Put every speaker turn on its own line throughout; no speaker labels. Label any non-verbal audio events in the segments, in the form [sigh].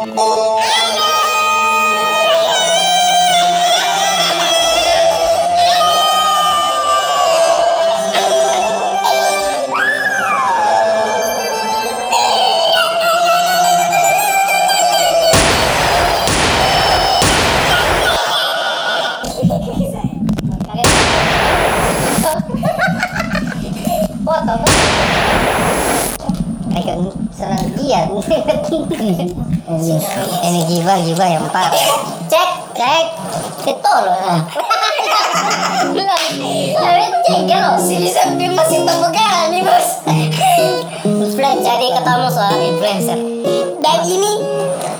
foto
iya. Ini gibah gibah yang empat.
cek cek. Itu loh. Tapi cek lo si bisa masih pembukaan nih bos influencer jadi ketemu soal influencer. Dan ini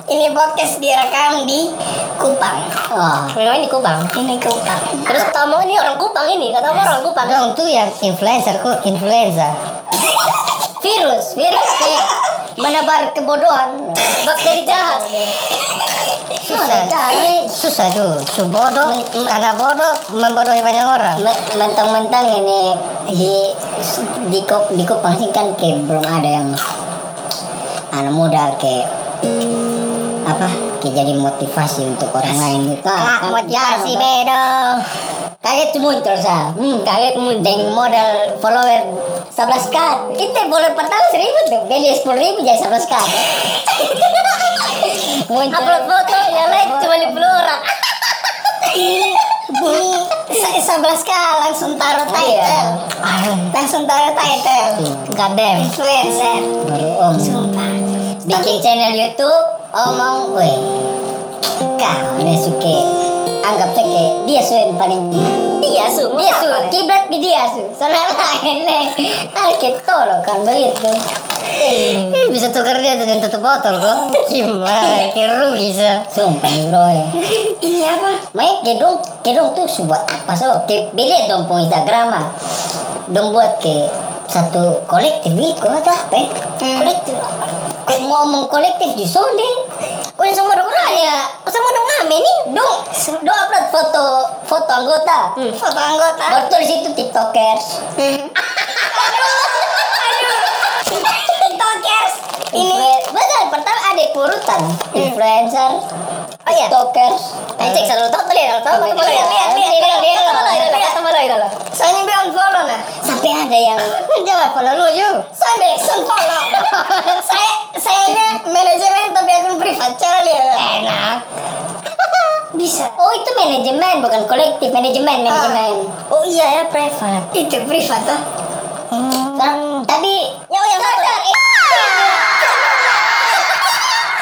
ini podcast direkam di Kupang.
Oh,
memang di Kupang? Ini Kupang. Terus ketemu ini orang Kupang ini ketemu orang Kupang.
Dong tuh yang influencer kok influenza.
virus virus kayak menebar kebodohan. Bakteri jahat.
Susah, susah tuh. Tuh bodoh, anak bodoh membodohi banyak orang.
Me- mentang-mentang ini di di kop di Kupang sih kan kayak belum ada yang anak muda kayak apa kayak jadi motivasi untuk orang lain. Gitu
Ah, motivasi bedo.
kaget muncul sa. Hmm, kaget muncul. Modal follower 11 k. Kita follower pertama seribu tuh. Dari sepuluh ribu jadi 11 k. [laughs] Muncul. Upload foto yang like cuma 50 orang. Sa- 11 k langsung taruh title. langsung taruh title.
Gadem.
influencer.
Baru om.
sumpah bikin channel YouTube omong weh kau ini suke. Anggap saja dia su yang paling dia su dia su. Kiblat ke dia su. Sana lain nih ah kita loh kan begitu
Eh, bisa tukar dia dengan tutup botol kok. Gimana? Kira rugi sa.
sumpah bro ya. Ini apa? Main kedong kedong tuh buat apa so? Beli dong pun Instagram ah. Dong buat ke satu kolektif itu atau apa ya? kolektif Kayak ngomong kolektif di sonde Kau semua dong ya? Sama dong ngame nih dong dong upload foto foto anggota. Foto anggota. Baru tulis itu tiktokers [laughs] tiktokers ini betul pertama ada urutan influencer oh iya tiktokers ayo cek selalu tahu tadi tahu tahu lihat lihat lihat lihat lihat lihat saya bilang follow nah sampai ada yang
Jawab follow lu yuk.
sampai sun follow saya sayanya manajemen tapi akun privat cara lihat
Enak.
bisa oh itu manajemen bukan kolektif manajemen manajemen oh iya ya privat itu privat tuh
Hmm.
tapi ya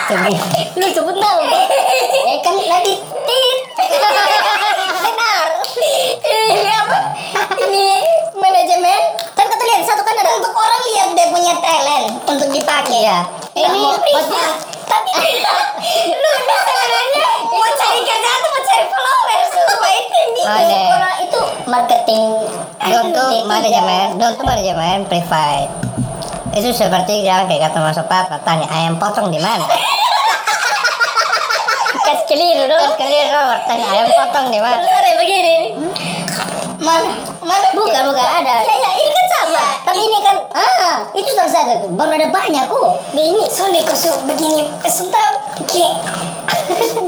lu sebut nama eh kan nanti tit. [laughs] Benar. Ini apa? Ini manajemen. Kan kata lihat satu kan ada. Untuk orang lihat dia punya talent untuk dipakai. Ya ini tapi [laughs] lu sebenarnya mau cari kerja atau mau cari followers supaya itu ini orang itu marketing
tuh manajemen, don tuh manajemen private. Itu seperti jalan kayak kata masuk papa tanya ayam potong di mana? [laughs]
keliru dong.
Keliru tanya ayam potong di mana?
ada begini. Nih. mana? Mana? Bukan bukan ada. Ya ya ini kan sama. Tapi ini kan ah itu satu tuh. Baru ada banyak kok ini soalnya kosu begini sebentar kayak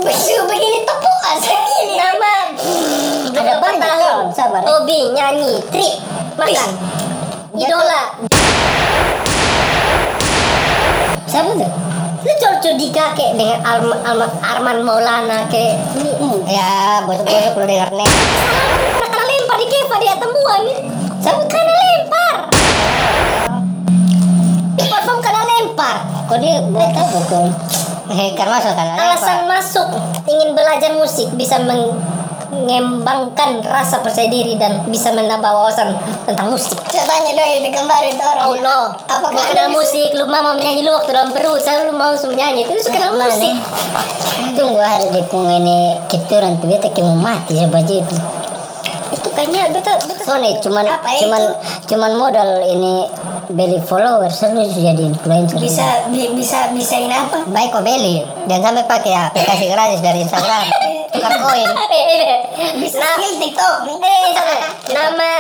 kosu begini tepukan segini. Nama. Ada banyak. tahun? Sabar. Hobi nyanyi trip makan. Idola. Siapa tuh di kakek dengan Arman, Arman, Arman Maulana ke
Ya, bosok-bosok lu denger nih.
karena lempar di Keva dia temuan Siapa karena lempar Di platform karena lempar
Kok dia tahu betul. Eh, kan masuk kan?
Alasan masuk ingin belajar musik bisa mengembangkan rasa percaya diri dan bisa menambah wawasan tentang musik. Tanya dong kemarin tuh orang. Allah, apa lu kenal musik? Lu mau menyanyi lu waktu dalam perut, saya lu mau nyanyi. Itu kenal
Mana
musik.
nih? Tunggu hari di ini kituran tuh beta kayak mau mati ya baju itu.
Itu kayaknya betul betul.
Soalnya cuman
Apa
cuman
itu?
cuman modal ini beli followers lu jadi influencer.
Bisa bi- bisa bisa ini apa?
Baik kok beli dan sampai pakai aplikasi gratis dari Instagram [laughs] tukar koin.
bisa skill TikTok. Eh, nama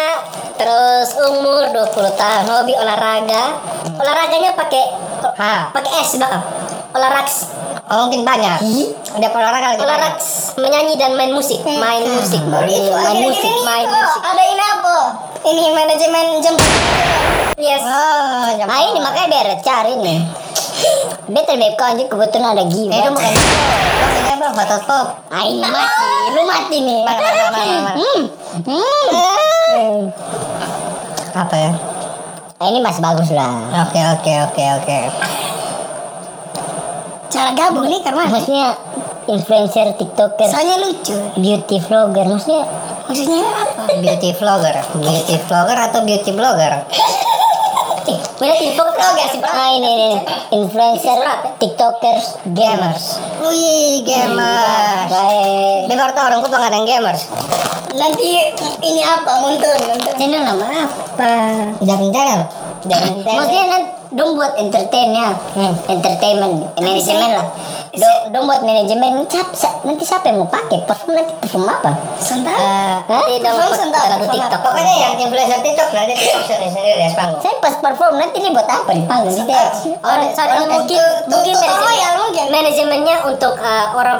terus umur 20 tahun, hobi olahraga. Olahraganya pakai
Ha.
pakai S, Bang. Olahraga
Oh, mungkin banyak. Ada olahraga lagi.
Olahraga menyanyi dan main musik, main musik,
baru itu
main
akhir-akhir
musik, main
kok
musik.
ada ini apa ini manajemen jemput
Yes.
Oh, jam
ah ini makanya biar cari nih betul beb kau anjir kebetulan ada giveaway
Eh, itu bukan Maksudnya bro, foto pop.
ah ini mati lu mati nih
Mana, mana, mana, mana.
hmm. Hmm.
Apa ya?
Ah, ini masih bagus lah
Oke, oke, oke, oke.
cara gabung nih karena maksudnya influencer tiktoker
Soalnya lucu.
beauty vlogger maksudnya
Maksudnya apa?
Beauty vlogger, beauty vlogger atau beauty blogger?
Mana tiktok vlogger sih ah ini, ini influencer tiktokers gamers
Wih, gamers.
baik
Dia baru tahu orang Kupang ada yang gamers.
Nanti ini apa? Muntun.
channel nama apa
Jangan channel. Jangan channel.
Maksudnya nanti dong buat entertain ya, entertainment, manajemen lah. Dong, dong buat manajemen, nanti siapa yang mau pakai? Perform nanti perform apa?
Sebentar.
Eh,
Nanti dong
perform perform
TikTok.
Pokoknya yang influencer TikTok dia TikTok sendiri sendiri di panggung.
Saya pas perform nanti ini buat apa di panggung di
Sebentar.
Orang, orang
mungkin mungkin.
Manajemennya untuk eh, orang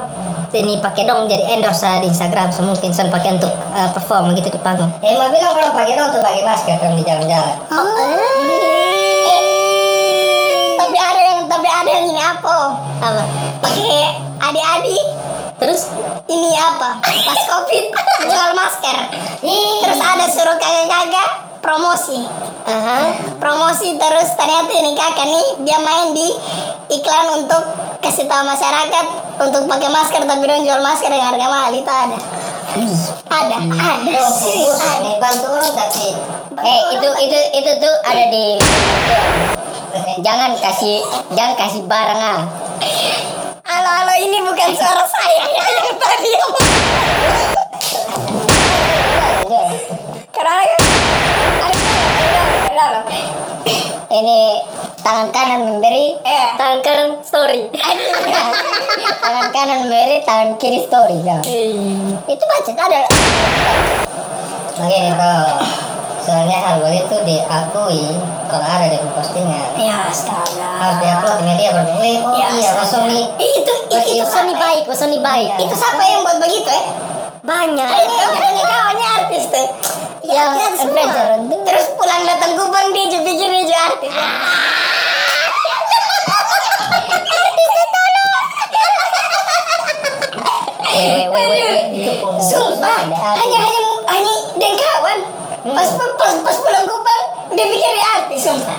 ini pakai dong jadi endorse eh, di Instagram, so mungkin sen pakai untuk eh, perform gitu di panggung. Eh, mau bilang kalau pakai dong tuh pakai masker kan di jalan-jalan.
Oh, ada yang ini apa?
apa?
Pakai adik-adik. Terus ini apa? Pas covid jual masker. Terus ada suruh kakak-kakak promosi.
Aha.
Promosi terus ternyata ini kakak nih dia main di iklan untuk kasih tahu masyarakat untuk pakai masker tapi dong jual masker dengan harga mahal itu ada. Ada, ada, ada.
bantu orang tapi
Eh itu itu itu tuh ada di jangan kasih jangan kasih barang ah.
Halo, halo, ini bukan suara saya ya yang tadi. Karena
Ini tangan kanan memberi,
Eh.
tangan kanan story. tangan kanan memberi, tangan kiri story. Ya. Itu macet ada.
Begini bro, soalnya hal begitu diakui kalau ada di postingan
Ya,
harus
astaga.
diupload di media berdua. Oh
Ya,
iya.
Eh, Itu, itu, itu Sony baik, Sony baik. Itu siapa yang buat begitu ya?
Banyak.
Ini kawannya kawannya artis tuh.
Ya,
artis semua.
itu.
Terus pulang datang Kupang dia juga pikir dia juga artis.
Weh. Itu
Sumpah, hanya hanya hanya dan kawan. Pas pas pas pulang Kupang dia pikir dia artis sumpah.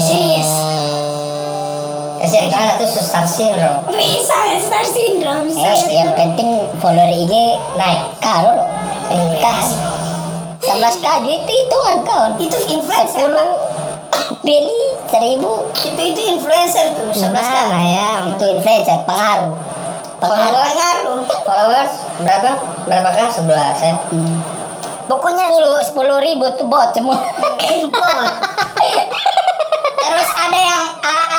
Serius.
Kasihan kan itu susah syndrome.
Bisa star syndrome.
Eh, yang penting follower IG naik karo loh.
Iya.
Kas. 11 kali itu hitungan kawan.
Itu influencer.
10 beli 1000
Itu itu influencer tuh. Sebelas
Nah,
kali.
ya, itu influencer pengaruh. Pengaruh.
Pengaruh.
Followers berapa? Berapa kan? Sebelas ya.
Hmm. Pokoknya sepuluh sepuluh ribu tuh bot semua.
Terus ada yang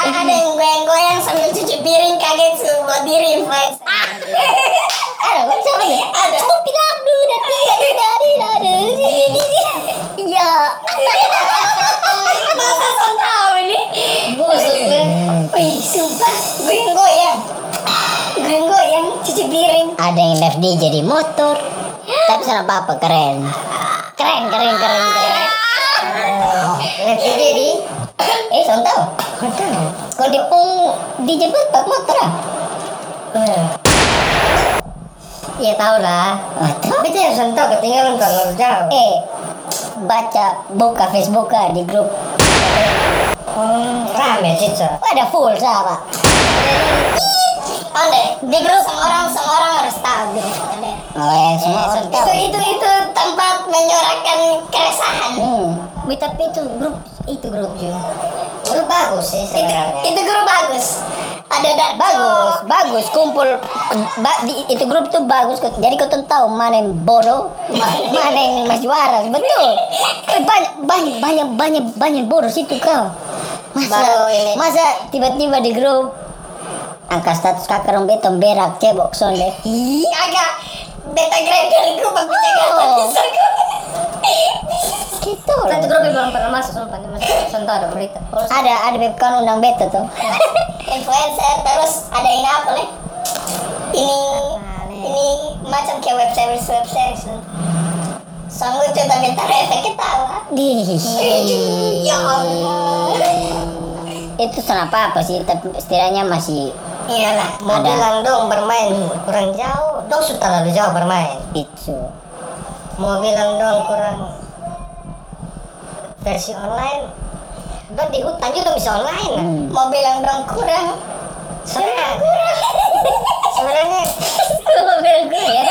ada yang goyang-goyang sambil cuci piring kaget buat diri.
Ada kan siapa nih?
Ada.
Abdu dan tidak dari Iya. [laughs]
Masa son tahu ini?
Busuk ya.
Wih, sumpah, goyang-goyang. Goyang-goyang cuci piring.
Ada yang live dia jadi motor. Tapi sana apa keren. Keren keren keren keren.
Lihat video di.
Eh, son tahu. Kalau di pung dijemput pak motor ah.
Iya tahu lah.
Ah.
Tapi yang sentuh ketinggalan terlalu jauh.
Eh, baca buka Facebook ah, di grup.
Hmm, rame sih.
Oh, ada full sama.
Ada di grup semua orang semua orang harus tahu grup ada.
Oh ya, semua orang
Itu
tahu.
itu itu tempat menyuarakan keresahan.
Hmm. Tapi itu grup itu grup juga.
Itu bagus sih
Itu,
sebenarnya.
itu grup bagus. Ada dat
Bagus, bagus kumpul ba- di, itu grup tuh bagus kok. Jadi kau tahu mana yang bodoh, [laughs] mana yang masih waras, betul. [laughs] Eh, Banyak banyak banyak banyak banyak bodoh situ kau. Masa masa tiba-tiba di grup angka status kakak beton berak cebok sonde. Ih,
agak beta grup aku jaga
Oh.
bisa
gitu
Satu
loh.
grup yang belum pernah masuk sumpah sentuh ada berita.
Ada ada kan undang beta tuh. [laughs]
influencer terus ada ini apa nih ini ini macam kayak web series web series Song lucu tapi ntar efek ketawa
Di. [laughs]
Ya Allah
Itu kenapa apa sih? Tapi setidaknya masih
Iyalah, mau
Ada.
bilang dong bermain kurang jauh, dong sudah terlalu jauh bermain.
itu.
Mau bilang dong kurang versi online, dong di hutan juga bisa online.
Hmm.
Mau bilang dong kurang
Sebenarnya, [laughs] sebenarnya
Mobil gue ya.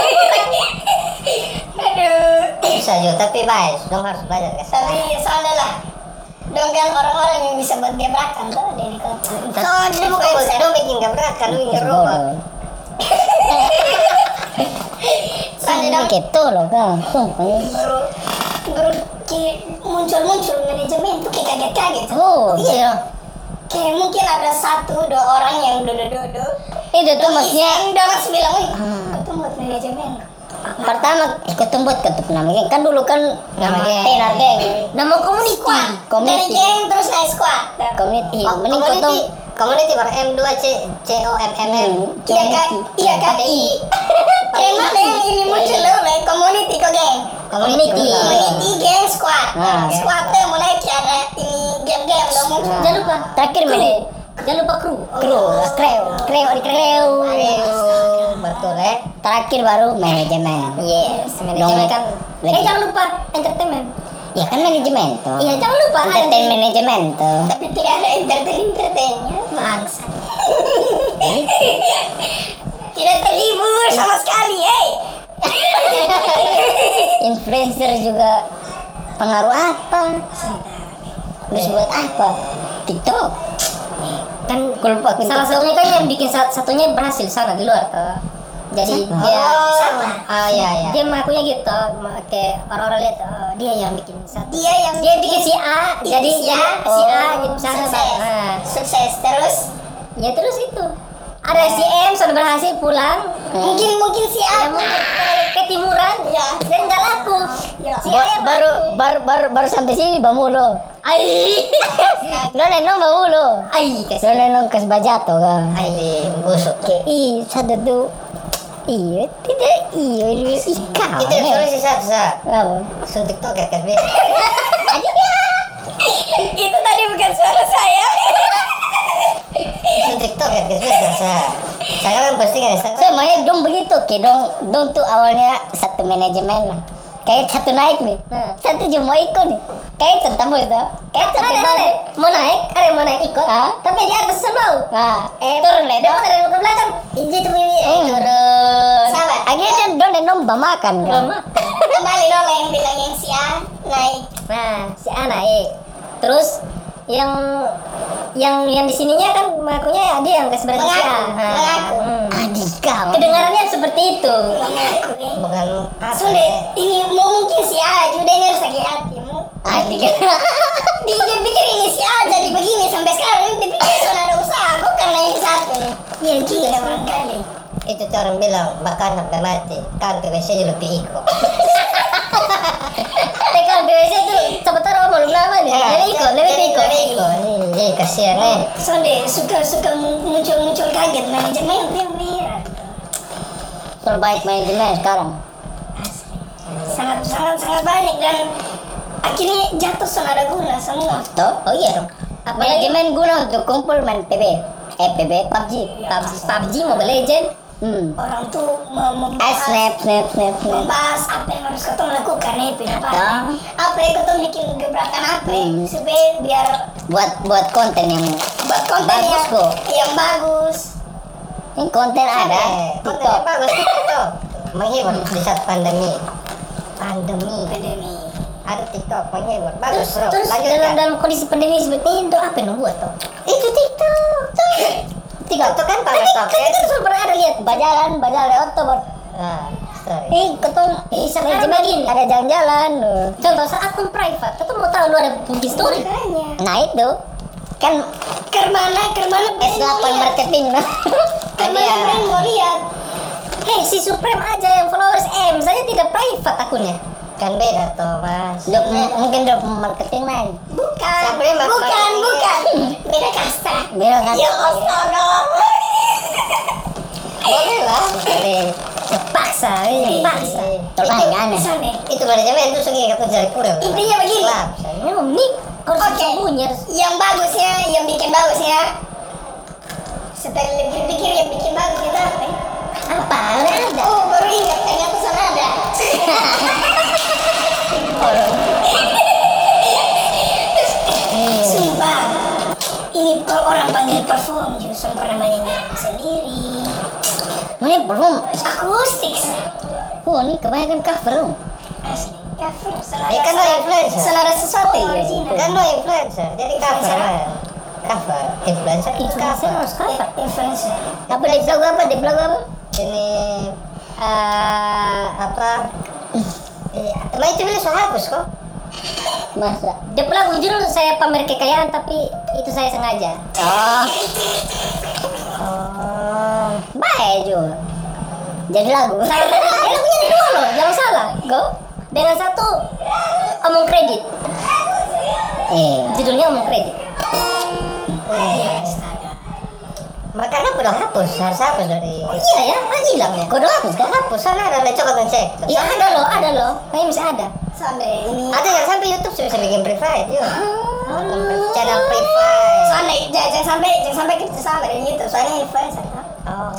Aduh
bisa juga, tapi baik, dong harus belajar.
Tapi soalnya lah Dong kan orang-orang yang bisa buat gebrakan tuh Dia di kota Soalnya dia bukan bisa
dong bikin gebrakan, bikin robot.
Soalnya
Gitu loh kan.
Baru baru muncul-muncul manajemen tuh kayak kaget-kaget.
Oh, iya.
Kayak mungkin ada satu dua orang yang duduk-duduk.
Itu tuh maksudnya
Yang udah langsung bilang, wih,
Hmm.
itu buat manajemen
pertama ikut buat ketuk nama geng. Kan dulu kan
Nama geng.
tenar geng. Nama community. Community.
Geng terus naik squad.
Community.
Oh,
mending
community,
ketemu
community baru M2 C C O M M M.
Hmm.
Iya kak, iya kak I. [laughs] Mana yang ini muncul loh, like community kok geng?
Community.
Community. Geng squad.
Ah.
Squad tuh mulai ada ini game-game dong. Muncul
jangan lupa. Terakhir mana
Jangan lupa kru.
kru di kreu
Ayo, betul ya.
terakhir baru manajemen.
Yes, manajemen. Kan. Eh jangan lupa entertainment.
ya kan manajemen tuh.
Iya, jangan lupa.
Entertain manajemen tuh. [laughs]
Tapi tidak ada entertain-entertainnya
Bangsa.
Tidak terhibur sama sekali, hey [laughs]
influencer juga pengaruh apa? Terus buat apa? Tiktok
Kan
lupa, gue
salah satunya kan yang bikin sa- satunya berhasil sana di luar tuh. Jadi
Siapa?
dia
Siapa?
Ah iya iya. Dia mengakunya gitu, kayak orang-orang lihat oh, dia yang bikin satu.
Dia yang
Dia bikin si A, jadi
si A.
si A
Oh,
gitu sana
sukses.
Nah,
Sukses terus
ya terus itu. Ada si M sudah berhasil pulang.
Mungkin mungkin si
Ya
A
mungkin eh, ketimuran
Ya.
dan nggak laku.
Ya.
Si
Ba- baru baru baru baru sampai sini bamulo [laughs]
Ai.
lo nenong bamulo
Ai
lo nenong kes bajato kan
Ai busuk.
ih satu tuh iya tidak iya ini ika
Itu satu sa.
apa
Suntik toket kan [laughs]
Itu tadi bukan suara saya
kan bisa sa. Saya kan postingan Instagram.
semuanya dong begitu ke dong dong tuh awalnya satu manajemen lah kayak satu naik nih
Nah.
satu cuma ikut nih kayak tentang itu kayak satu
Ada ada
naik
mau naik, ada mau naik ikut.
Hah?
Tapi di atas semua.
nah
Eh turun dia ada yang ke belakang. Ini tuh ini eh, turun.
Sahabat
akhirnya dong nenong makan kan. [laughs]
Kembali dong yang bilang yang si A naik
Nah, si A naik. Terus yang yang yang di sininya kan mengakunya dia yang kasih berarti si A.
Mengaku,
Nah,
mengaku.
hmm.
Adika
Kedengarannya seperti itu.
Mengaku ya.
Bukan apa
Sulit Ini mau mungkin si A juga dia harus sakit hati Mau- [laughs]
Adika
Dia dia pikir ini si A jadi begini sampai sekarang Dia pikir sudah ada usaha Kok karena ini satu. Nih Ya gila barangkali
itu tuh orang bilang bahkan sampai mati. Kan WC juga lebih ikut WC tuh sebentar belum lama nih? Lebih ikut lebih ikut Jadi kasihan nih
Soalnya suka-suka muncul-muncul kaget manajemen yang
terbaik manajemen sekarang.
Sangat sangat sangat banyak dan akhirnya jatuh senada guna semua.
Toh
oh iya dong.
Manajemen guna untuk kumpul main PB eh PB PUBG
PUBG, PUBG Mobile Legend
hmm.
Orang tuh
ah
mau membahas
snap snap snap snap.
membahas apa yang harus kita lakukan ya apa
Ah.
apa yang kita bikin gebrakan apa?
Hmm.
supaya biar
buat buat konten yang
buat konten
Bagus
yang,
kok.
yang bagus.
Ini konten ada
kontennya
TikTok.
bagus TikTok. Menghibur di saat pandemi. Pandemi.
Pandemi.
Ada TikTok menghibur. Bagus
Terus,
bro.
terus dalam
lanjutkan
dalam kondisi pandemi seperti ini untuk apa yang buat tuh?
itu TikTok TikTok tuh kan pamer
Kan kita sudah pernah ada lihat bajalan, bajalan Oktober.
nah sorry
Eh, ketong, eh,
sekarang
manajemen
begini.
ada jalan-jalan. loh.
contoh saat akun private kita mau tahu lu ada bikin story
makanya
Nah itu kan
kermana kermana brand mau
S8
lihat
marketing [laughs] lah.
kermana
Iya.
brand mau lihat
Hei, si Supreme aja yang followers M saja tidak private akunnya. Kan beda toh mas.
Dok, mungkin dok marketing lain.
Bukan.
Mak-
Bukan, bukan. Beda kasta.
Beda kan?
Ya astaga.
Boleh lah.
Terpaksa, ini.
Terpaksa.
Terlain kan? ya?
Sana.
Itu manajemen itu segi kata jari kurang.
Intinya begini.
Ini nih harus sembunyi.
Yang bagusnya, yang bikin bagusnya. Setelah pikir-pikir yang bikin bagus itu apa? ya?
Apa? Ada.
Oh, baru ingat sana ada. Sumpah. Ini orang panggil perform justru pernah menyanyi sendiri.
Ini belum.
Akustik.
Oh, ini kebanyakan cover dong.
Asli. Cover.
Ya kan lo influencer.
Selera sesuatu
iya.
original.
Kan lo influencer. Jadi cover. Cover. Influencer itu
Influencer harus cover.
Influencer.
Apa di blog apa? Di blog apa?
Ini eh, apa? Eh, Teman itu bilang soal hapus kok.
Masa?
Dia pula jujur saya pamer kekayaan tapi itu saya sengaja.
Oh,
Oh.
baik juga. Jadi lagu. [laughs]
Eh, lagunya ada dua loh, jangan salah. Go. Dengan satu omong kredit.
Eh,
Judulnya omong kredit. Makanya aku udah hapus, harus hapus dari
iya ya, kan hilang ya. Kau doang hapus kan?
hapus sana ada lecok dan cek.
Iya ada loh, ada loh.
Kayaknya masih ada.
Sampai ini.
Ada yang sampai YouTube sudah bisa bikin private yuk. Channel private.
Soalnya jangan, sampai jangan sampai kita sama dari YouTube. Soalnya influencer. kan?
Oh.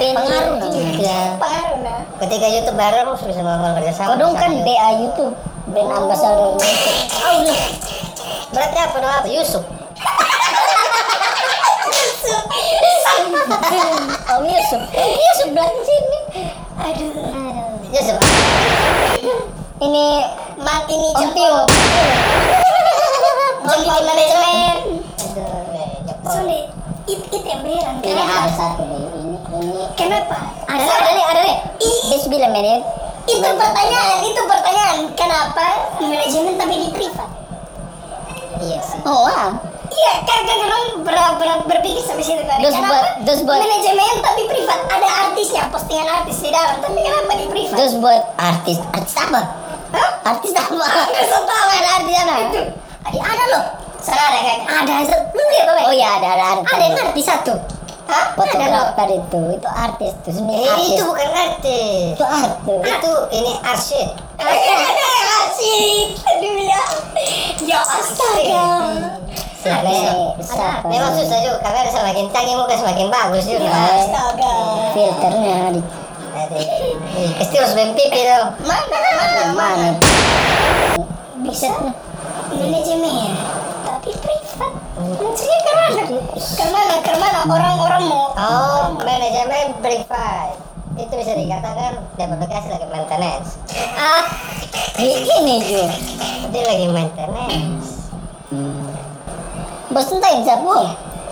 Pengaruh
juga.
Pengaruh nah.
Ketika YouTube baru harus bisa melakukan kerjasama.
Kau dong kan BA YouTube, brand ambassador YouTube.
Oh, iya. Berarti apa apa? Yusuf.
Om Yusuf, Yusuf bilang sini.
Aduh.
Yusuf.
Ini
Mak ini jempol. Jempol manajemen. Itu itu yang beneran.
Ini satu nih. Ini ini
Kenapa?
Ada ada ada nih.
dia 9 menit.
Itu pertanyaan, itu pertanyaan. Kenapa manajemen tapi di privat?
Iya sih.
Oh wow.
Iya, kan kan orang ber, ber, berpikir sampai situ kan.
Terus buat, terus buat,
manajemen tapi privat ada artisnya, postingan artis di dalam, tapi kenapa di privat?
terus buat artis, artis apa?
Hah?
Artis apa?
Terus tahu ada artis apa? Itu. Ada, ada loh. Sana ada kan? Ada. Lu lihat apa?
Oh iya ada ada ada.
Ada yang artis satu. Hah? Ada loh.
Fotografer itu, itu artis tuh sendiri
Eh,
artis.
itu bukan artis.
itu artis.
Itu ini
yang [laughs] asik. Aduh ya. Ya astaga.
Siapa? Siapa?
Memang susah juga, kamera semakin canggih muka semakin bagus juga.
Ya.
Filternya di
pasti harus pipi dong.
Mana mana mana? Bisa manajemen tapi privat. Maksudnya ke mana? Ke mana? Ke mana orang-orang mau?
Oh, manajemen privat. Itu bisa dikatakan aplikasi lagi maintenance.
Ah, ini juga.
Dia lagi maintenance.
Bos entah yang siapa?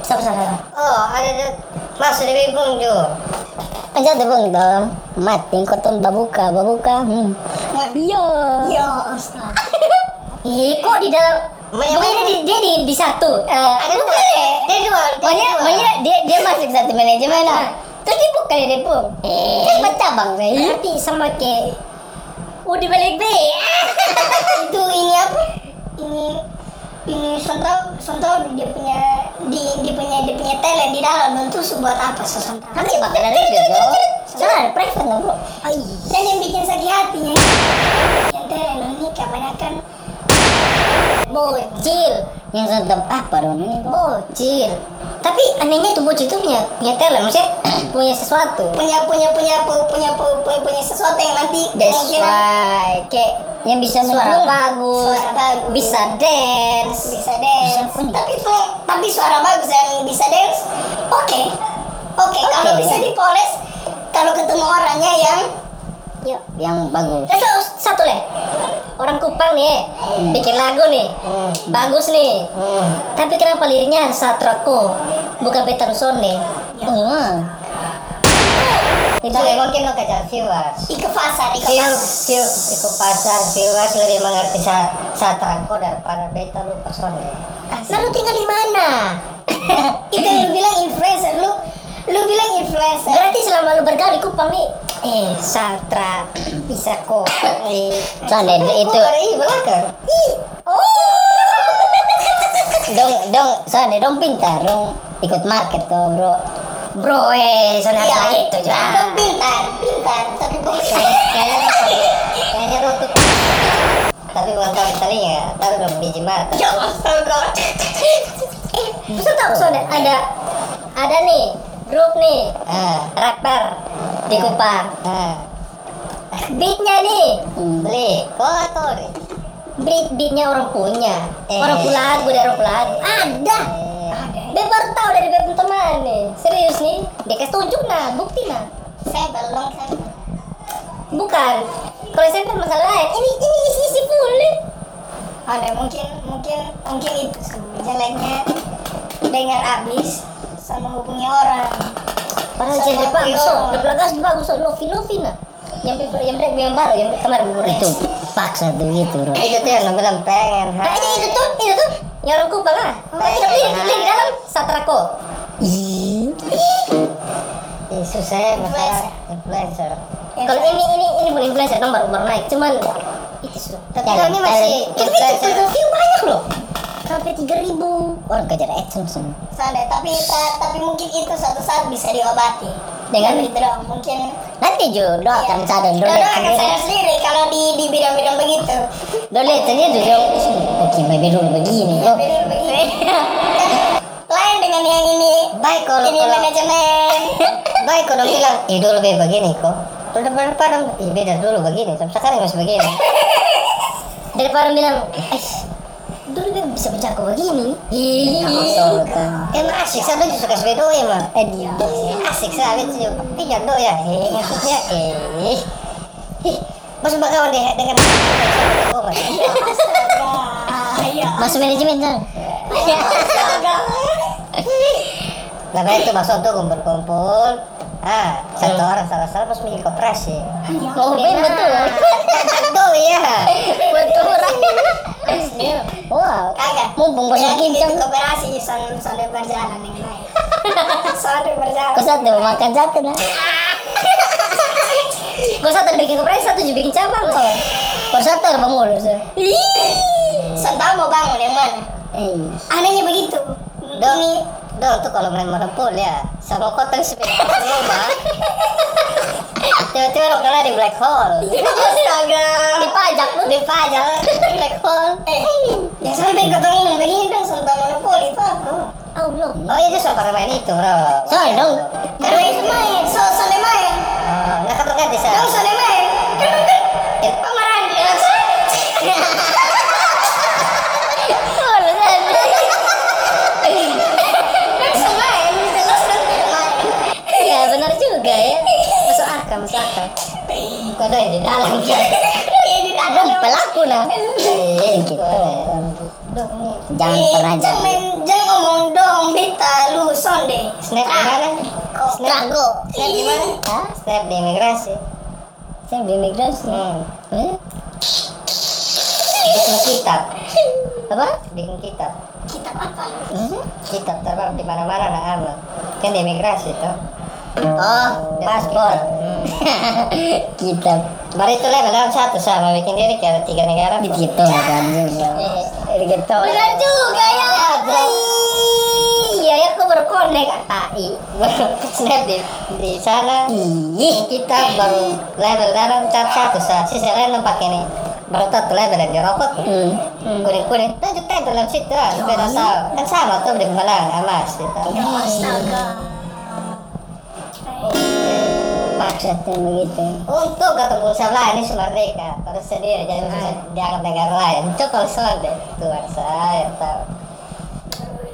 Siapa siapa?
Oh, ada masuk di bibung juga.
Aja tuh bang dong. Mati koton babuka babuka. Hmm. Iya.
Ya astaga.
Ih, kok di dalam
Banyak-
dia, dia di, di satu.
Eh,
ada dua. Dia dua. dia
Banyak banyak dia dia masuk satu manajemen lah. Terus dia buka di Depok.
Eh.
Kan bercabang saya.
Berarti sama kayak Oh balik B.
itu ini apa? Ini ini Sonto Sonto dia punya di dia punya dia punya tele di dalam tuh buat apa Sonto?
Kan dia pakai itu bro. Sana ada private nggak bro?
Dan yang bikin sakit hatinya yang tele ini kebanyakan
Bocil.
Yang sedap apa dong ini?
Bocil. Tapi anehnya tuh bocil itu punya punya talent, maksudnya [clears throat] punya sesuatu.
punya punya punya punya punya punya, punya sesuatu yang nanti
That's why kayak
Yang bisa
suara bagus,
Suara bagus.
bisa dance.
bisa dance
Bisa
tapi tuh tapi suara bagus dan bisa dance oke oke kalau
Oke.
bisa dipoles kalau ketemu orangnya yang
Yuk.
Yang bagus.
Terus satu deh. Orang Kupang nih, bikin lagu nih, bagus nih. Tapi kenapa liriknya Satrako, bukan Peter Sonne?
Oh.
Itu kayak mungkin lo kejar viewers.
ikut pasar
View,
pasar
view, ikut pasar viewers lebih mengerti sa Satrako daripada Peter Sonne.
nah lu tinggal di mana [laughs] itu yang lu bilang influencer lu Lu bilang influencer.
Berarti selama lu bergaul di Kupang nih, eh Satra, bisa kok, eh
Soalnya itu
Ih, belakang. Ih, oh.
dong dong soalnya dong pintar dong ikut market tuh bro
Bro, eh, sana
Iya,
itu juga.
pintar, pintar, tapi bukan.
Kayaknya tuh tapi bukan tahu talinya, tahu dong biji mata.
Ya astaga.
Bisa tahu soalnya ada ada nih grup nih
ah
rapper di Kupang.
ah
Beatnya nih
hmm.
beli, nih? Beat beatnya orang punya,
Eh.
orang pulang, gue dari orang pulang. Ada. Dia baru tahu dari beberapa teman nih. Serius nih, dia kasih tunjuk nah, bukti nah.
Saya belum kan.
Bukan. Kalau saya kan masalah lain. Ini ini isi isi nih.
Ada mungkin mungkin mungkin itu jeleknya dengar abis sama hubungi orang.
Padahal jadi bagus. Udah bagus, bagus. Novi, Novi nah. Yang yang yang, yang baru, yang kemarin gue
paksa tuh gitu bro
Itu tuh yang bilang pengen. Nah, itu, itu tuh, itu tuh. Yang. Tapi tidak lirik, lirik dalam Satrako.
Ih,
Ih, susah ya masalah influencer. Kalau ini ini ini bukan influencer, kan baru baru naik. Cuman itu sudah. Tapi ini masih influencer. View banyak loh. Sampai tiga ribu.
orang kejar AdSense.
Sadar, tapi ta- tapi mungkin itu suatu saat bisa diobati
Dengan?
Drone mungkin
nanti Jo doakan sadar
Dodo
dole
akan sadar sendiri kalau di di bidang-bidang begitu.
dole sendiri tuh Jo oke baby dulu begini
begini. [laughs] Lain dengan yang ini.
Baik kalau
Ini
kalau
manajemen. [laughs]
baik kalau bilang, ih dulu be begini kok. Udah pada, ih beda dulu begini. Tapi sekarang masih begini. [laughs] Daripada bilang, eh bisa berjangkau begini. Ih,
Astaga.
Emang asik saya tuh suka emang.
Eh, dia.
Asik saya itu. Jangan doi ya. Eh maksudnya eh. Mas bakawan deh dengan Oh, Mas.
Iya.
masuk manajemen kan
Karena itu maksud untuk kumpul-kumpul. Ah, satu orang salah-salah terus bikin koperasi.
oh ben betul [laughs]
Betul ya.
betul wah
Kagak.
mumpung bosnya kincang
itu kooperasi sambil sambil berjalan dengan baik. [laughs] sambil berjalan.
kau satu makan satu lah [laughs]
Gue satu bikin koperasi, satu juga bikin cabang kok.
kau satu lah bangun
Saya tahu mau bangun yang mana.
eh
Anehnya begitu.
Dong, dong tuh kalau main monopol ya, sama kotak sepeda rumah. Tiba-tiba lo kena di black hole.
Astaga.
Dipajak lu, dipajak di black hole.
Eh, ya sampai ketemu begini dong sontak monopoli itu aku.
Oh belum. Oh iya dia suka main itu, bro.
soalnya dong
Karena itu main, so sone main.
Oh, nggak kan bisa.
Dong sone main.
Ada di dalam ya.
Iya dalam.
pelaku lah eh gitu jangan pernah
jangan jangan ngomong dong beta lu sonde.
Snap di mana? Snap
Trago.
Snap di mana? Snap di imigrasi.
saya di imigrasi
Hmm. Bikin kitab.
apa
Bikin kitab.
Kita apa?
Hmm?
Kitab terbang di mana-mana nak aman. Kan di imigrasi tuh.
oh paspor [laughs] kita
Baru itu level dalam satu sama bikin diri ke tiga negara. kok.
begitu kan juga begitu
Benar juga ya.
Iya, ya aku baru connect AI. Baru [laughs] snap di di sana.
ih
Kita baru level dalam tab satu sa. Sisa lain pakai. Baru satu level yang di rokok.
hmm.
Kuning kuning. Lanjut tempel dalam situ. Beda tahu. Kan sama tuh di Malang emas gitu.
Tuh begitu
Untuk ketemu sebelah ini merdeka. Terus sendiri jadi bisa dianggap negara lain. Itu kalau soal deh. Tuhan saya tahu.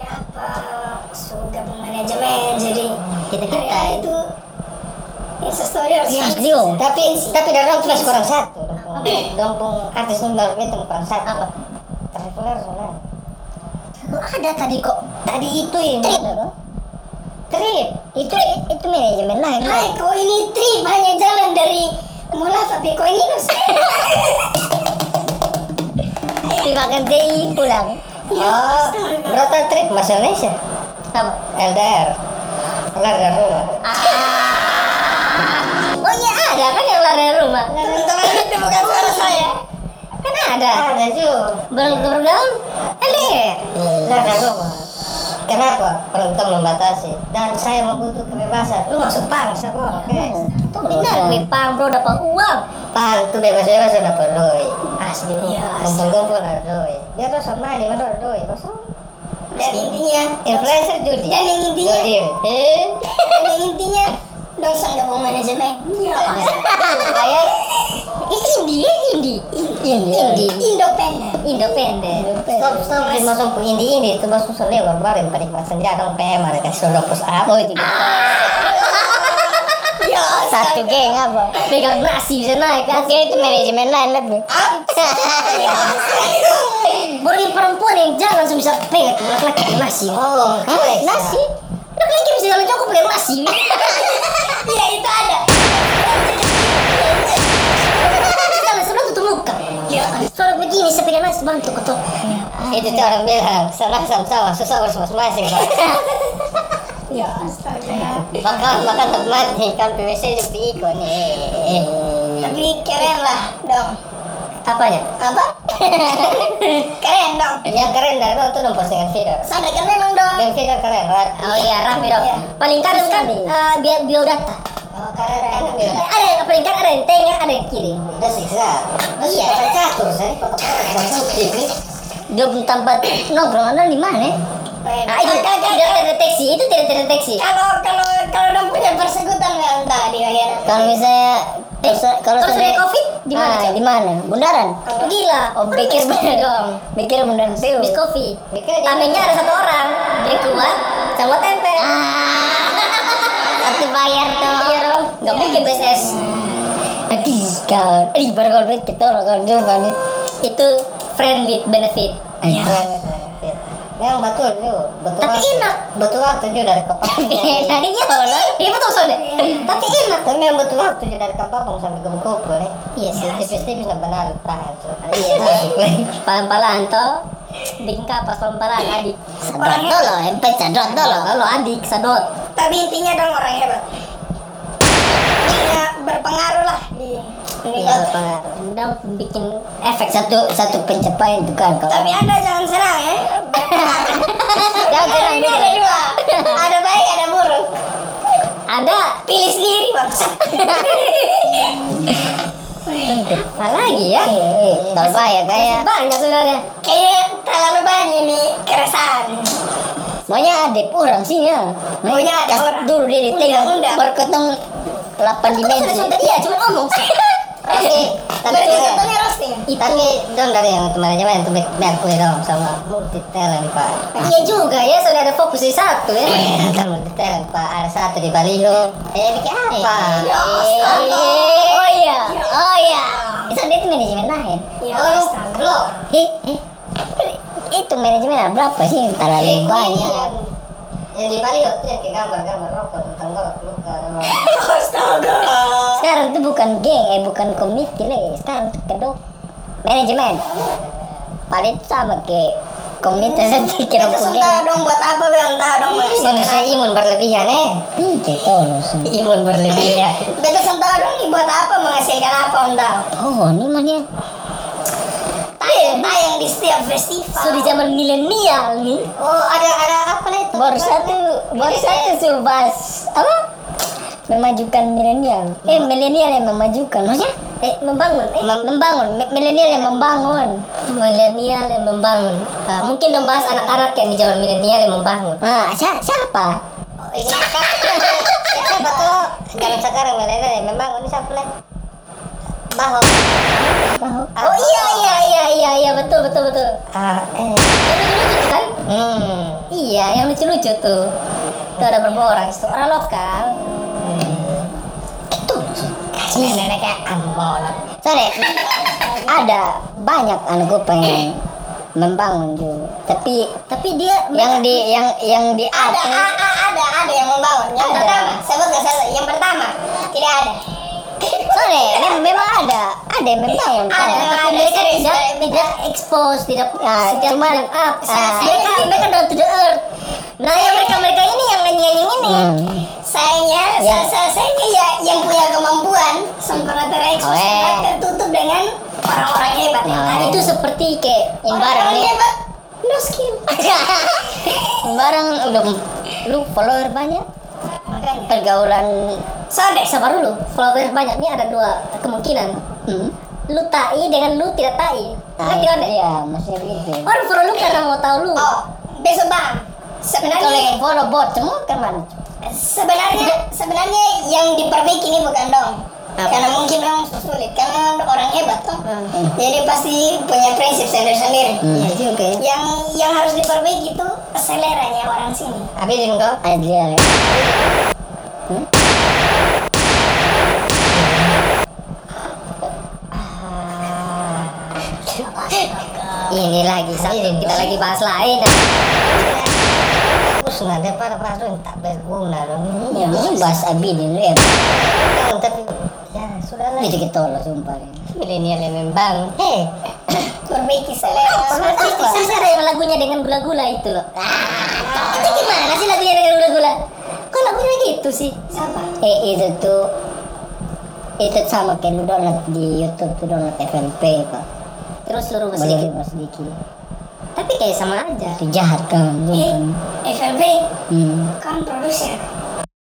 apa sudah manajemen? Jadi
Kita
ya,
kita
itu instastory harus
ya
tapi tapi dari orang cuma kurang satu dompung artis nomor itu kurang satu. Apa? Lah
ada tadi kok
tadi itu ini trip
itu itu manajemen lain
Hai, kok ini trip hanya jalan dari Mola tapi kok ini
dimakan [laughs] DI pulang
oh berapa trip masuk Indonesia
apa
LDR Kelar dari rumah.
Oh iya ada kan yang lari dari rumah.
Teman-teman itu bukan suara saya.
Kan ada.
Ada juga.
Bergaul Ele.
Kelar dari rumah. Kenapa? Peruntung membatasi. Dan saya membutuh kebebasan. Lu masuk pang, semua. Oke.
Tuh benar, gue pang bro dapat uang.
Pang tuh bebas-bebas sudah perlu. Asli.
Iya,
Kumpul-kumpul doi. Dia tuh sama di mana doi. Kosong.
Dan intinya,
Influencer judi.
dan yang intinya,
Judi. [laughs] Eh.
dan yang intinya, dong sang gabung manajemen.
Kayak
Ini indie, indie. Indie.
Independen.
Independen.
Stop, stop, di masuk ke ini ini itu masuk selewat bareng pada mas senja dong PM ada kasih solo up.
Oh itu.
Ya,
Satu geng apa? Pegang nasi bisa naik kan?
Mungkin itu manajemen lain lebih.
Baru yang perempuan yang jangan langsung bisa pegang laki-laki nasi.
Oh.
Nasi? Laki-laki bisa jalan cukup pegang nasi.
Iya itu ada. Ya.
Soalnya begini pegang nasi bantu ketuk.
Itu tuh orang bilang serah sama sama susah harus masing-masing.
Ya, astaga.
Makan makan tak mati kan PVC juga ikut nih.
Tapi keren lah dong.
Apanya?
Apa? [laughs] keren dong.
Yang keren dari tuh dong postingan video.
Sadar kan memang dong.
Dan video keren?
Oh iya, rapi dong. Paling kanan kan eh, bio biodata.
Oh keren.
Ada yang paling kanan ada yang tengah, ada yang kiri.
Udah siksa. Iya. Catur saya.
Dia tempat nongkrong ada di mana? Nah, itu tidak terdeteksi, itu tidak terdeteksi.
Kalau kalau kalau dong punya persekutuan nggak entah di bagian.
Kalau misalnya eh, kalau sudah- covid di mana?
Ah, di mana? Bundaran.
Oh, gila. Oh, pikir bener dong.
Mikir bundaran PU.
Bis kopi.
Mikir dia-
Tamengnya ada satu orang. Dia kuat sama tempe. [laughs]
Tapi bayar tuh.
Iya dong. Gak mungkin BSS.
Aduh, kan. Ih, baru kalau duit kita orang kan nih.
Itu friend with benefit.
Iya. Memang betul juga. Betul
Tapi enak.
Betul juga dari kepala.
Tadinya loh. Iya betul soalnya. Tapi enak.
Tapi memang betul waktu juga dari kepala sampai ke buku boleh.
Iya sih.
Tipis-tipis nggak benar tahan.
Iya sih. Palan-palan toh. Bikin kapas palan-palan adik.
Sadot dulu, empet sadot dulu.
Kalau adik sadot.
Tapi intinya dong orang hebat. Berpengaruh lah di ini.
Berpengaruh. Udah bikin efek
Satu satu pencapaian itu kan kalau
Tapi anda jangan serang ya. [laughs]
Jangan serang,
Ini ada dua. Ada baik, ada buruk.
ada
Pilih sendiri bangsa. [laughs]
apa lagi ya?
Kalau bahaya kayak
Banyak sebenarnya.
Kayak terlalu banyak nih keresahan.
Maunya ada orang sini ya.
Maunya ada orang.
Dulu dia
Undang-undang.
berketong 8 dimensi.
Iya, cuma ngomong. [laughs]
Tapi tapi
Berkecuali roasting.
tapi dong dari yang teman teman itu back dong sama multi talent pak.
Iya juga ya, soalnya ada fokus di satu ya.
Kan multi talent pak ada satu di baliho. Eh bikin apa?
Oh iya, oh iya.
Itu dia itu manajemen lain.
Ya,
Oh, belum. Eh. Itu manajemen berapa sih? Terlalu banyak. Yang di Bali itu yang kayak gambar-gambar rokok, tentang luka. [laughs]
Astaga.
Sekarang itu bukan geng, eh bukan komite lagi. Sekarang itu kedok manajemen. Paling sama kayak komite saya kira
Itu dong buat apa bang, entah dong
Manusia imun berlebihan eh. Itu tolong Imun berlebihan. [laughs]
Betul entah dong buat apa menghasilkan apa entah.
Oh, ini mahnya.
Tayang tayang di setiap festival.
So di zaman milenial nih.
Oh, ada ada apa nih? Baru satu, baru satu suruh bahas apa? Memajukan milenial. Eh, milenial yang memajukan. Maksudnya?
Eh, membangun. Eh,
Mem- membangun. Mi- Milenial yang membangun.
milenial yang membangun. Ah, mungkin membahas anak-anak yang di zaman milenial yang membangun.
Nah, siapa? siapa?
Oh,
Ini siapa [laughs] tuh? Zaman sekarang milenial yang membangun ini siapa nih? Bahok. Bahok.
Oh iya iya iya iya iya betul betul betul.
Ah, eh.
Yang lucu-lucu kan?
Hmm.
Iya, yang lucu-lucu tuh. Itu ada beberapa orang, itu orang lokal.
Kasih nenek kayak ambon. Sorry, ada banyak anak gue pengen membangun juga. Tapi
Tapi dia
yang di yang yang di
Ada,
atas
a- a- ada, ada yang membangun. Yang
Ada.
pertama, sebut nggak salah. Yang pertama, tidak ada.
Sorry mem- memang ada ada yang membangun
Ada,
Tapi mereka tidak
expose, tidak
Ya,
tidak
cuman
tidak up.
ah,
mereka mereka down to the earth. Nah yang mereka-mereka ini yang nyanyi-nyanyi ini
Hmm.
Sayangnya,
Ya.
saya sayangnya ya yang punya kemampuan sempurna terekspos tertutup dengan orang-orang hebat
Nah.
Itu seperti kayak
Orang-orang
nih
hebat, no skill.
Imbarang udah lu follower banyak. Pergaulan
Sode.
sabar dulu follower banyak ini ada dua kemungkinan
Hmm.
lu tai dengan lu tidak tai
Ah,
ngerti kan
iya, maksudnya begitu.
orang follow lu karena mau tahu lu
Oh, besok bang.
kalau
Sebenarnya
yang follow bot semua kan mana
sebenarnya sebenarnya yang diperbaiki ini bukan dong.
Apa?
Karena mungkin memang sulit karena orang hebat tuh.
Hmm.
Jadi pasti punya prinsip sendiri-sendiri.
Hmm.
ya juga ya
Yang yang harus diperbaiki itu seleranya orang sini.
habisin kau
Adrian.
ini lagi sampai kita lagi bahas lain
Terus nggak ada para yang tak berguna dong.
Ya, mungkin bahas Abi dulu ya.
Tapi ya sudah lah.
Itu kita loh sumpah. ya.
milenial yang membangun hei
Perbaiki selera.
Persis ada yang lagunya dengan gula-gula itu loh. Ah, itu gimana sih lagunya dengan gula-gula? Kok lagunya gitu sih?
Siapa?
Eh itu tuh itu sama kayak lu download di YouTube tuh download FLP pak.
Terus suruh
Boleh
sedikit.
mas sedikit.
Tapi kayak sama aja.
Itu jahat kan.
Eh. FLB
Hmm.
kan produser.